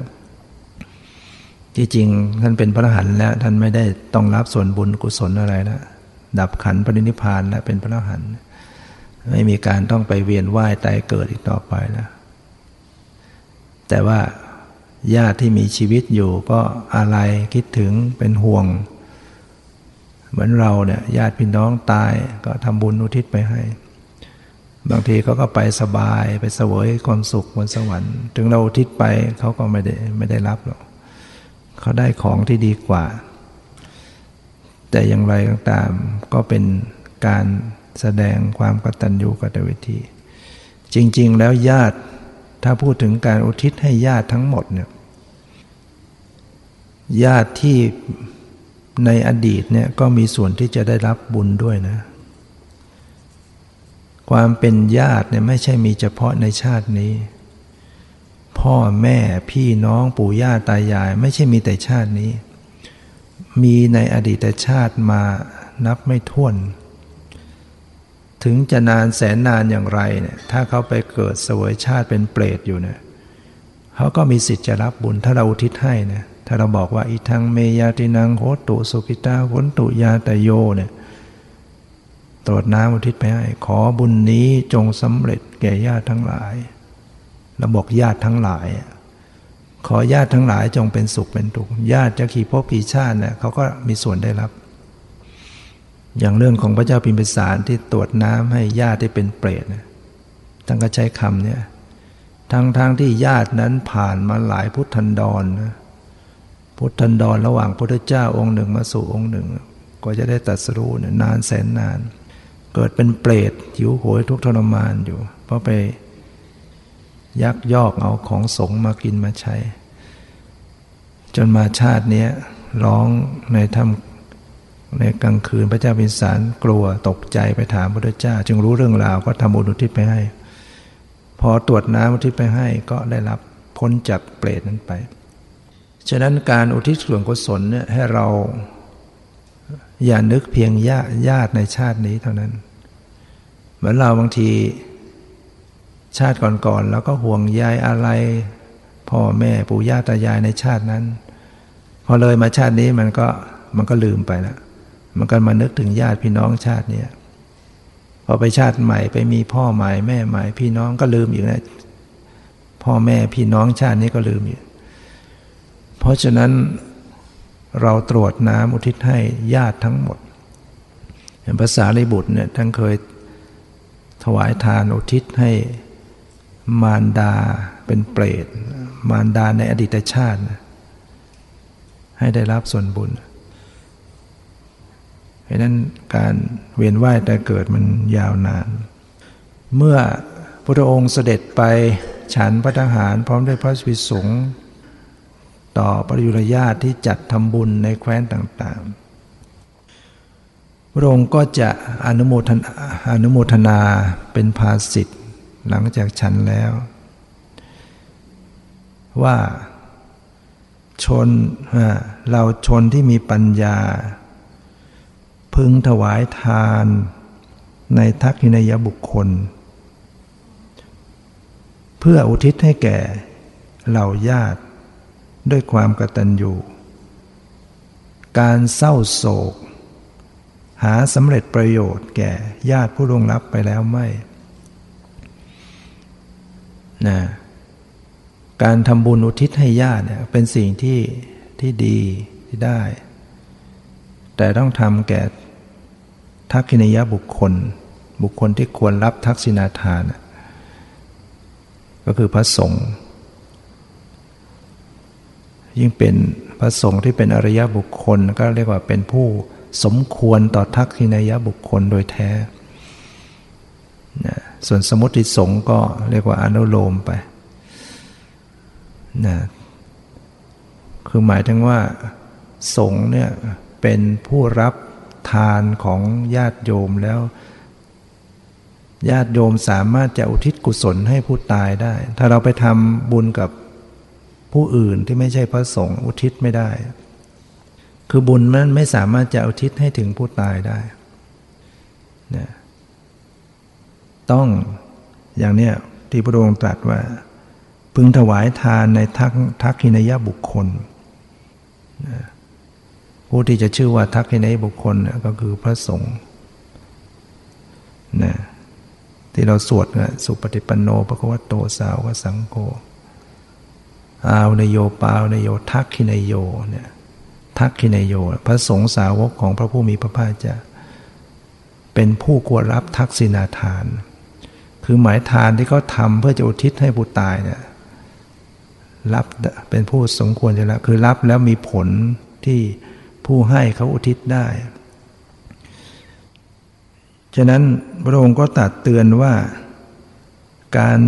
ที่จริงท่านเป็นพระอรหันต์แล้วท่านไม่ได้ต้องรับส่วนบุญกุศลอะไรแล้วดับขันปรินิพานแล้วเป็นพระอรหันต์ ไม่มีการต้องไปเวียนว่ายตายเกิดอีกต่อไปแล้ว แต่ว่าญาติที่มีชีวิตอยู่ก็อะไรคิดถึงเป็นห่วง เหมือนเราเนี่ยญาติพี่น้องตายก็ทำบุญอุทิศไปให้ บางทีเขาก็ไปสบายไปเสวยความสุขบนสวรรค์ ถึงเราอุทิศไปเขาก็ไม่ได้ไม่ได้รับหรอกเขาได้ของที่ดีกว่า แต่อย่างไรก็ตามก็เป็นการ แสดงความกตัญญูกตเวที จริง ๆ แล้วญาติถ้าพูดถึงการอุทิศให้ญาติทั้งหมดเนี่ยญาติที่ในอดีตเนี่ยก็มีส่วนที่จะได้รับบุญด้วยนะ ความเป็นญาติเนี่ยไม่ใช่มีเฉพาะในชาตินี้ พ่อแม่พี่น้องปู่ย่าตายาย ไม่ใช่มีแต่ชาตินี้ มีในอดีตชาติมานับไม่ถ้วน ถึงจะนานแสนนานอย่างไรเนี่ยถ้าเขาไปเกิดสวยชาติเป็นเปรตอยู่เนี่ยเขาก็มีสิทธิ์จะรับบุญถ้าเราอุทิศให้นะถ้าเราบอกว่าอีทังเมยาตินังโหตุสุกิตาหนตุยาตโยเนี่ยตรวจน้ำอุทิศไปให้ ขอบุญนี้จงสำเร็จแก่ญาติทั้งหลายเราบอกญาติทั้งหลาย ขอญาติทั้งหลายจงเป็นสุขเป็นทุกข์ญาติจะขี่พบกี่ชาติเนี่ยเขาก็มีส่วนได้รับ อย่างเรื่องของพระเจ้าพิมพิสารที่ตรวจน้ำให้ญาติที่เป็นเปรตท่านก็ใช้คำเนี่ยทั้งทงที่ญาตินั้นผ่านมาหลายพุทธันดรนะพุทธันดรระหว่างพระเจ้าองค์หนึ่งมาสู่องค์หนึ่งก็จะได้ตัดสู้เนี่ยนานแสนนาน เกิดเป็นเปรตหิวโหยทุกทรมานอยู่ เพราะไปยักยอกเอาของสงมากินมาใช้ จนมาชาตินี้ร้องในถ้ำ ในกลางคืนพระเจ้าพิสารกลัวตกใจไปถามพระเจ้า จึงรู้เรื่องราวก็ทำบุญอุทิศไปให้ พอตรวจน้ำอุทิศไปให้ก็ได้รับพ้นจากเปรตนั้นไป ฉะนั้นการอุทิศส่วนกุศลเนี่ยให้เราอย่านึกเพียงญาญาติในชาตินี้เท่านั้น เหมือนเราบางทีชาติก่อนๆแล้วก็ห่วงใยอะไร พ่อแม่ปู่ย่าตายายในชาตินั้น พอเลยมาชาตินี้มันก็มันก็ลืมไปแล้ว มันก็มานึกถึงญาติพี่น้องชาตินี้พอไปชาติใหม่ไปมีพ่อใหม่แม่ใหม่ พี่น้องก็ลืมอีกนะพ่อแม่พี่น้องชาตินี้ก็ลืมอยู่ เพราะฉะนั้นเราตรวจน้ำอุทิศให้ญาติทั้งหมดอย่างภาษาลิบุตรเนี่ยท่านเคยถวายทานอุทิศให้มารดาเป็นเปรต มารดาในอดีตชาติ ให้ได้รับส่วนบุญ เพราะนั้นการเวียนว่ายแต่เกิดมันยาวนาน เมื่อพระองค์เสด็จไปฉันพระทหารพร้อมด้วยพระสวิสงฆ์ต่อปริยุรญาติที่จัดทำบุญในแคว้นต่างๆ พระองค์ก็จะอนุโมทนาอนุโมทนาเป็นภาสิทธิ์หลังจากฉันแล้ว ว่าชนเราชนที่มีปัญญา พึงถวายทานในทักษินยบุคคล เพื่ออุทิศให้แก่เหล่าญาติด้วยความกตัญญูการเศร้าโศก หาสำเร็จประโยชน์แก่ญาติผู้ล่วงลับไปแล้วไม่นะการทำบุญอุทิศให้ญาติเนี่ยเป็นสิ่งที่ที่ดีที่ได้ แต่ต้องทำแก่ ทักษิณยบุคคล บุคคลที่ควรรับทักษิณาทาน ก็คือพระสงฆ์ยิ่งเป็นพระสงฆ์ที่เป็นอริยบุคคลก็เรียกว่าเป็นผู้สมควรต่อทักษิณยบุคคลโดยแท้ ส่วนสมุติสงฆ์ก็เรียกว่าอนุโลมไปนะคือหมายถึงว่าสงฆ์เนี่ยเป็นผู้รับ ทานของญาติโยมแล้ว ญาติโยมสามารถจะอุทิศกุศลให้ผู้ตายได้ ถ้าเราไปทำบุญกับผู้อื่นที่ไม่ใช่พระสงฆ์อุทิศไม่ได้ คือบุญมันไม่สามารถจะอุทิศให้ถึงผู้ตายได้นะต้องอย่างเนี้ยที่พระองค์ตรัสว่า พึงถวายทานในทักทักขินยบุคคลนะ ผู้ที่จะชื่อว่าทักขินยบุคคลก็คือพระสงฆ์นะที่เราสวดนะสุปฏิปันโนปะคะวะโตสาวกสังโฆอาวเนโยปาวนโยทักขินโยเนี่ยทักขินโย พระสงฆ์สาวกของพระผู้มีพระภาคจะเป็นผู้ควรรับทักษิณาทาน คือหมายทานที่เขาทำเพื่อจะอุทิศให้ผู้ตายเนี่ยรับเป็นผู้สมควรจะรับคือรับแล้วมีผลที่ ผู้ให้เขาอุทิศได้ ฉะนั้นพระองค์ก็ตัดเตือนว่าการ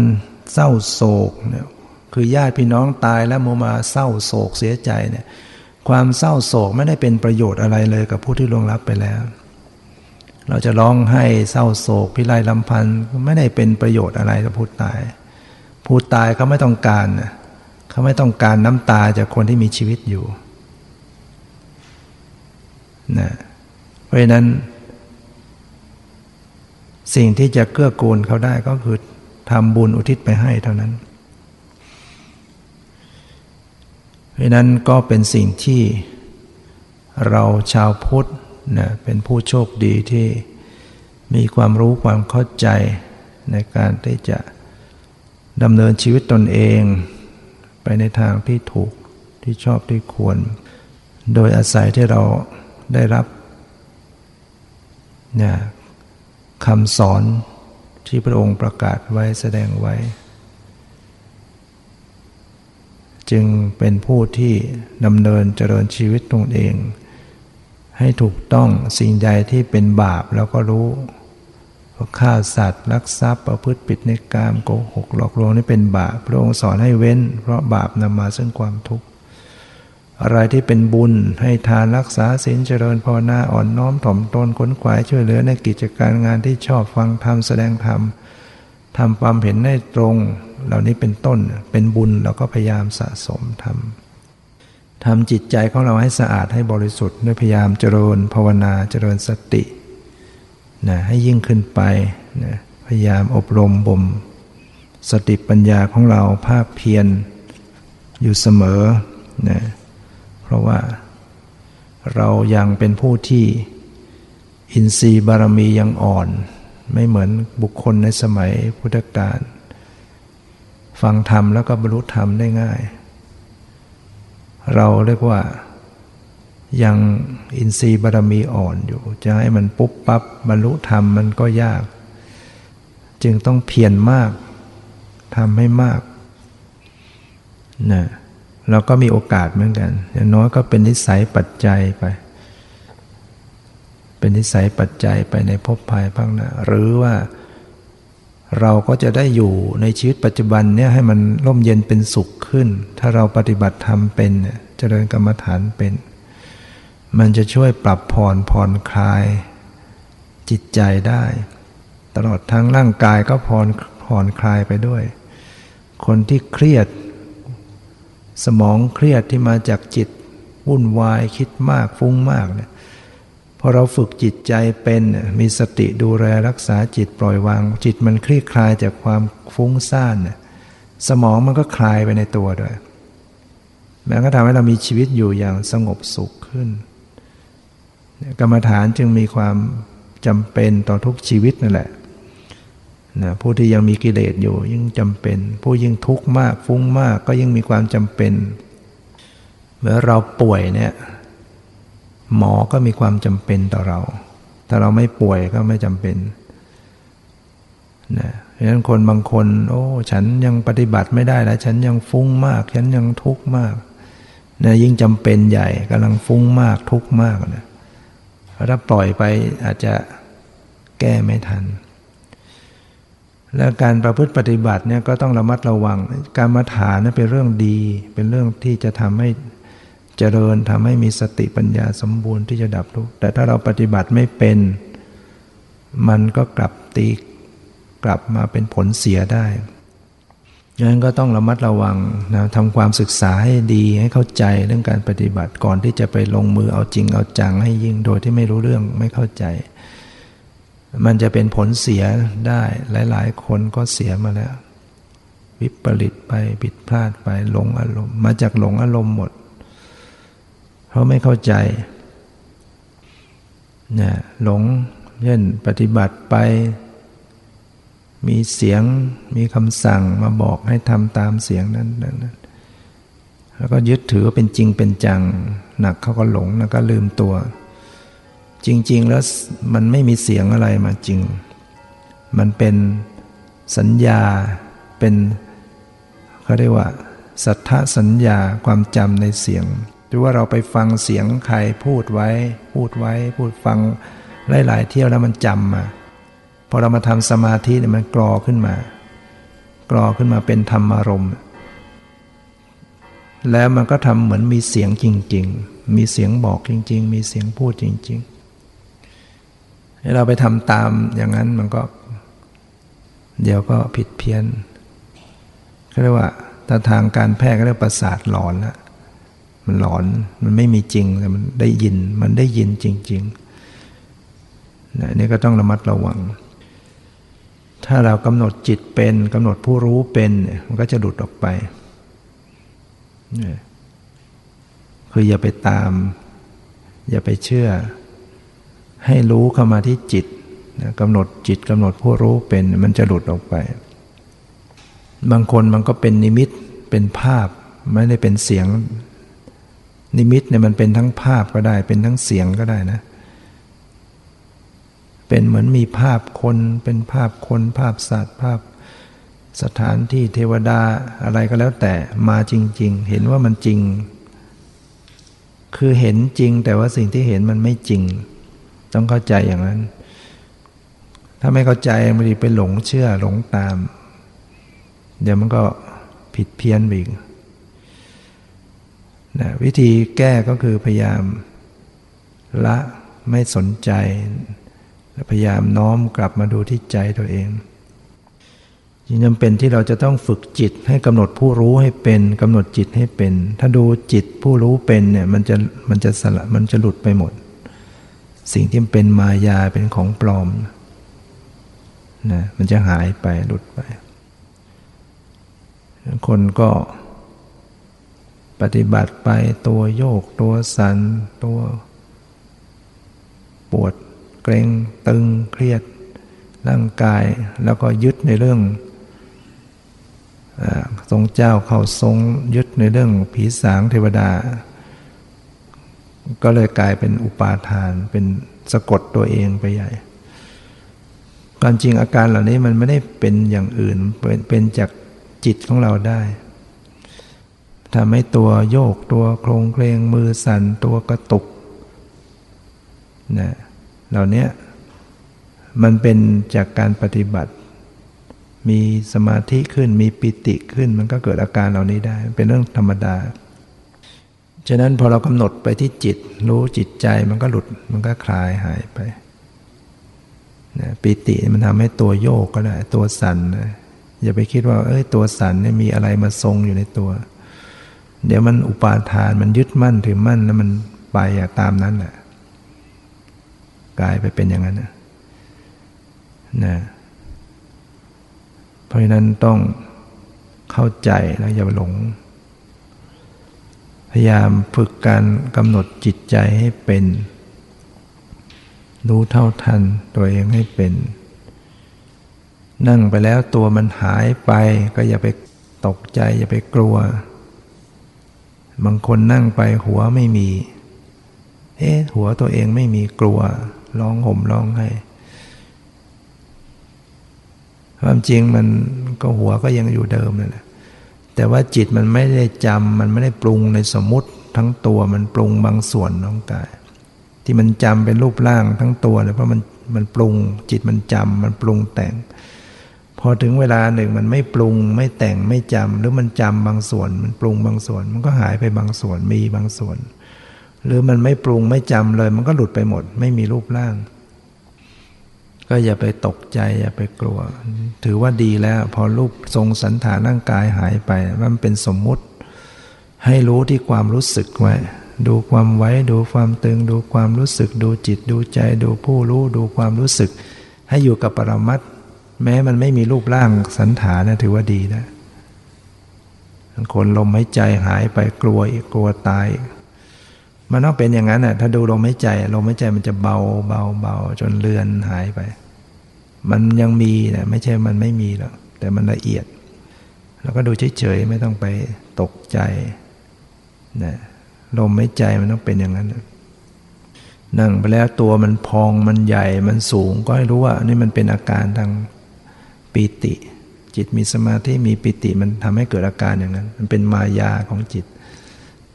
เศร้าโศกเนี่ยคือญาติพี่น้องตายแล้วโมมาเศร้าโศกเสียใจเนี่ยความเศร้าโศกไม่ได้เป็นประโยชน์อะไรเลยกับผู้ที่ล่วงลับไปแล้ว เราจะร้องให้เศร้าโศกพิไรลำพันธ์ไม่ได้เป็นประโยชน์อะไรกับผู้ตาย ผู้ตายเขาไม่ต้องการเขาไม่ต้องการน้ำตาจากคนที่มีชีวิตอยู่ นะเพราะฉะนั้น สิ่งที่จะเกื้อกูลเขาได้ก็คือทำบุญอุทิศไปให้เท่านั้น เพราะนั้นก็เป็นสิ่งที่เราชาวพุทธนะเป็นผู้โชคดีที่มีความรู้ความเข้าใจในการที่จะดำเนินชีวิตตนเอง ไปในทางที่ถูกที่ชอบที่ควร โดยอาศัยที่เรา ได้รับเนี่ยคำสอนที่พระองค์ประกาศไว้แสดงไว้ จึงเป็นผู้ที่ดำเนินเจริญชีวิตตนเอง ให้ถูกต้องสิ่งใดที่เป็นบาปแล้วก็รู้ฆ่าสัตว์ลักทรัพย์ประพฤติผิดในกามโกหกหลอกลวงนี่เป็นบาป พระองค์สอนให้เว้น เพราะบาปนำมาซึ่งความทุกข์ อะไรที่เป็นบุญให้ทานรักษาศีลเจริญภาวนาอ่อนน้อมถ่อมตนขนขวายช่วยเหลือในกิจการงานที่ชอบฟังธรรมแสดงธรรมทำความเห็นให้ตรง เหล่านี้เป็นต้นเป็นบุญเราก็พยายามสะสมทำทำจิตใจของเราให้สะอาดให้บริสุทธิ์ด้วยพยายามเจริญภาวนาเจริญสตินะให้ยิ่งขึ้นไปนะพยายามอบรมบ่มสติปัญญาของเราภาคเพียรอยู่เสมอนะ เพราะว่าเรายังเป็นผู้ที่อินทรีย์บารมียังอ่อน ไม่เหมือนบุคคลในสมัยพุทธกาลฟังธรรมแล้วก็บรรลุธรรมได้ง่าย เราเรียกว่ายังอินทรีย์บารมีอ่อนอยู่ จะให้มันปุ๊บปั๊บบรรลุธรรมมันก็ยาก จึงต้องเพียรมากทำให้มากนะ เราก็มีโอกาสเหมือนกัน อย่างน้อยก็เป็นนิสัยปัจจัยไป เป็นนิสัยปัจจัยไปในภพภายภาคหน้าหรือว่าเราก็จะได้อยู่ในชีวิตปัจจุบันเนี่ยให้มันร่มเย็นเป็นสุขขึ้น ถ้าเราปฏิบัติธรรมเป็นเจริญกรรมฐานเป็น มันจะช่วยปรับผ่อนผ่อนคลาย จิตใจได้ ตลอดทั้งร่างกายก็ผ่อนผ่อนคลายไปด้วย คนที่เครียด สมองเครียดที่มาจากจิตวุ่นวายคิดมากฟุ้งมากเนี่ยพอเราฝึกจิตใจเป็นมีสติดูแลรักษาจิตปล่อยวาง จิตมันคลี่คลายจากความฟุ้งซ่านสมองมันก็คลายไปในตัวด้วยมันก็ทำให้เรามีชีวิตอยู่อย่างสงบสุขขึ้น กรรมฐานจึงมีความจำเป็นต่อทุกชีวิตนั่นแหละ นะผู้ที่ยังมีกิเลสอยู่ยิ่งจำเป็น ผู้ยิ่งทุกข์มากฟุ้งมากก็ยิ่งมีความจำเป็น เมื่อเราป่วยเนี่ยหมอก็มีความจำเป็นต่อเรา ถ้าเราไม่ป่วยก็ไม่จำเป็นนะเพราะฉะนั้นคนบางคน โอ้ ฉันยังปฏิบัติไม่ได้แล้วฉันยังฟุ้งมาก ฉันยังทุกข์มากนะยิ่งจำเป็นใหญ่กำลังฟุ้งมากทุกข์มากนะถ้าปล่อยไปอาจจะแก้ไม่ทัน และการประพฤติปฏิบัติเนี่ยก็ต้องระมัดระวัง การมาฐานนั้นเป็นเรื่องดี เป็นเรื่องที่จะทำให้เจริญทำให้มีสติปัญญาสมบูรณ์ที่จะดับทุกข์แต่ถ้าเราปฏิบัติไม่เป็น มันก็กลับตีกลับมาเป็นผลเสียได้ดังนั้นก็ต้องระมัดระวังนะทำความศึกษาให้ดีให้เข้าใจเรื่องการปฏิบัติก่อนที่จะไปลงมือเอาจริงเอาจังให้ยิ่งโดยที่ไม่รู้เรื่องไม่เข้าใจ มันจะเป็นผลเสียได้ หลาย ๆ คนก็เสียมาแล้ว วิปริตไปผิดพลาดไปหลงอารมณ์ มาจากหลงอารมณ์หมด เพราะไม่เข้าใจเนี่ยหลงเช่นปฏิบัติไป มีเสียงมีคำสั่งมาบอกให้ทำตามเสียงนั้นนั้นแล้วก็ยึดถือเป็นจริงเป็นจัง หนักเขาก็หลงแล้วก็ลืมตัว จริง ๆ แล้วมันไม่มีเสียงอะไรมาจริง มันเป็นสัญญาเป็นเขาเรียกว่า สัทธสัญญาความจำในเสียง หรือว่าเราไปฟังเสียงใครพูดไว้ พูดไว้ พูดฟังหลาย ๆ เที่ยวแล้วมันจำมาพอเรามาทำสมาธิเนี่ยมันกรอขึ้นมา กรอขึ้นมาเป็นธรรมารมณ์แล้วมันก็ทำเหมือนมีเสียงจริง ๆ มีเสียงบอกจริง ๆ มีเสียงพูดจริง ๆ เราไปทำตามอย่างนั้นมันก็ เดี๋ยวก็ผิดเพี้ยนเขาเรียกว่าถ้าทางการแพทย์ก็เรียกประสาทหลอนล้วมันหลอนมันไม่มีจริงแต่มันได้ยินมันได้ยินจริงๆนะนี่ก็ต้องระมัดระวัง ถ้าเรากำหนดจิตเป็นกำหนดผู้รู้เป็นมันก็จะหลุดออกไปคืออย่าไปตาม อย่าไปเชื่อ ให้รู้เข้ามาที่จิตกำหนดจิตกำหนดผู้รู้เป็นมันจะหลุดออกไป บางคนมันก็เป็นนิมิตเป็นภาพ ไม่ได้เป็นเสียง นิมิตเนี่ยมันเป็นทั้งภาพก็ได้ เป็นทั้งเสียงก็ได้นะ เป็นเหมือนมีภาพคนเป็นภาพคน ภาพสัตว์ ภาพสถานที่เทวดาอะไรก็แล้วแต่มาจริง ๆ เห็นว่ามันจริง คือเห็นจริงแต่ว่าสิ่งที่เห็นมันไม่จริง ต้องเข้าใจอย่างนั้น ถ้าไม่เข้าใจมันจะไปหลงเชื่อหลงตาม เดี๋ยวมันก็ผิดเพี้ยนไปอีกนะวิธีแก้ก็คือพยายามละไม่สนใจพยายามน้อมกลับมาดูที่ใจตัวเองยิ่งจำเป็นที่เราจะต้องฝึกจิตให้กำหนดผู้รู้ให้เป็นกำหนดจิตให้เป็น ถ้าดูจิตผู้รู้เป็นเนี่ยมันจะมันจะสละมันจะหลุดไปหมด สิ่งที่เป็นมายาเป็นของปลอมนะมันจะหายไปหลุดไป คนก็ปฏิบัติไปตัวโยกตัวสัน ตัว ปวดเกรงตึงเครียด ร่างกายแล้วก็ยึดในเรื่องทรงเจ้าเข้าทรงยึดในเรื่องผีสางเทวดา ก็เลยกลายเป็นอุปาทาน เป็นสะกดตัวเองไปใหญ่ความจริงอาการเหล่านี้มันไม่ได้เป็นอย่างอื่นเป็นเป็นจากจิตของเราได้ทำให้ตัวโยกตัวโครงเคลงมือสั่นตัวกระตุกนะเหล่านี้มันเป็นจากการปฏิบัติ มีสมาธิขึ้นมีปิติขึ้น มันก็เกิดอาการเหล่านี้ได้ เป็นเรื่องธรรมดา ฉะนั้นพอเรากำหนดไปที่จิต รู้จิตใจมันก็หลุดมันก็คลายหายไปนะปิติมันทำให้ตัวโยกก็ได้ตัวสันนะอย่าไปคิดว่า เอ้ยตัวสันเนี่ยมีอะไรมาทรงอยู่ในตัว เดี๋ยวมันอุปาทานมันยึดมั่นถือมั่นแล้วมันไปอะตามนั้นแหละกลายไปเป็นอย่างนั้นนะนะเพราะฉะนั้นต้องเข้าใจแล้วอย่าหลง พยายามฝึกการกำหนดจิตใจให้เป็น รู้เท่าทันตัวเองให้เป็น นั่งไปแล้วตัวมันหายไปก็อย่าไปตกใจอย่าไปกลัว บางคนนั่งไปหัวไม่มี เอ๊ะหัวตัวเองไม่มีกลัวร้องห่มร้องไห้ความจริงมันก็หัวก็ยังอยู่เดิมนั่นแหละ แต่ว่าจิตมันไม่ได้จำมันไม่ได้ปรุงในสมมติทั้งตัวมันปรุงบางส่วนของกาย ที่มันจำเป็นรูปร่างทั้งตัวเลยเพราะมันมันปรุง จิตมันจำมันปรุงแต่ง พอถึงเวลาหนึ่งมันไม่ปรุง ไม่แต่งไม่จำหรือมันจำบางส่วน มันปรุงบางส่วน มันก็หายไปบางส่วนมีบางส่วน หรือมันไม่ปรุงไม่จำเลย มันก็หลุดไปหมด ไม่มีรูปร่าง ก็อย่าไปตกใจอย่าไปกลัว ถือว่าดีแล้ว พอรูปทรงสันฐานร่างกายหายไปมันเป็นสมมุติ ให้รู้ที่ความรู้สึกไว้ดูความไว้ดูความตึง ดูความรู้สึก ดูจิตดูใจ ดูผู้รู้ ดูความรู้สึก ให้อยู่กับปรมัตแม้มันไม่มีรูปร่างสันฐานนะถือว่าดีนะคนลมหายใจหายไปกลัวอีกกลัวตาย มันต้องเป็นอย่างนั้นน่ะถ้าดูลมหายใจลมหายใจมันจะเบาเบาเบาจนเลือนหายไป มันยังมีนะไม่ใช่มันไม่มีหรอกแต่มันละเอียด แล้วก็ดูเฉยๆไม่ต้องไปตกใจนะลมหายใจมันต้องเป็นอย่างนั้นนั่งไปแล้วตัวมันพองมันใหญ่มันสูงก็ให้รู้ว่านี่มันเป็นอาการทางปิติ จิตมีสมาธิมีปิติมันทำให้เกิดอาการอย่างนั้น มันเป็นมายาของจิต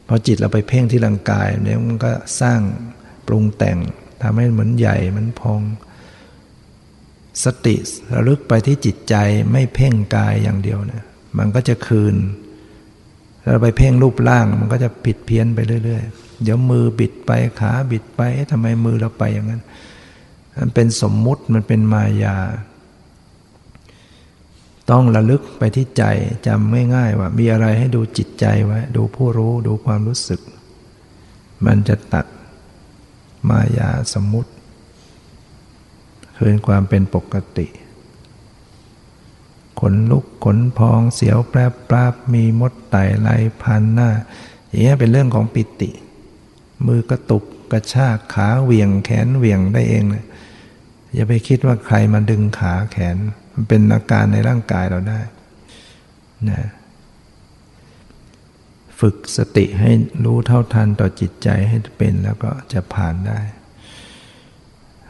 พอจิตเราไปเพ่งที่ร่างกายเนี่ยมันก็สร้างปรุงแต่งทำให้เหมือนใหญ่มันพอง สติระลึกไปที่จิตใจไม่เพ่งกายอย่างเดียวเนี่ยมันก็จะคืนเราไปเพ่งรูปร่างมันก็จะผิดเพี้ยนไปเรื่อยๆ เดี๋ยวมือบิดไปขาบิดไปทำไมมือเราไปอย่างนั้น มันเป็นสมมุติมันเป็นมายา ต้องระลึกไปที่ใจจำง่ายๆว่า มีอะไรให้ดูจิตใจไว้ ดูผู้รู้ดูความรู้สึก มันจะตัดมายาสมมุติ คืนความเป็นปกติ ขนลุกขนพองเสียวแปรปราบมีมดไต่ไลพันหน้า อย่างนี้เป็นเรื่องของปิติ มือกระตุกกระชากขาเหวี่ยงแขนเหวี่ยงได้เองเลยอย่าไปคิดว่าใครมาดึงขาแขน มันเป็นอาการในร่างกายเราได้นะฝึกสติให้รู้เท่าทันต่อจิตใจให้เป็นแล้วก็จะผ่านได้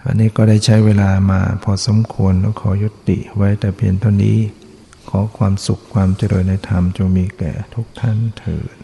วันนี้ก็ได้ใช้เวลามาพอสมควรแล้วขอยุติไว้แต่เพียงเท่านี้ ขอความสุขความเจริญในธรรมจงมีแก่ทุกท่านเถิด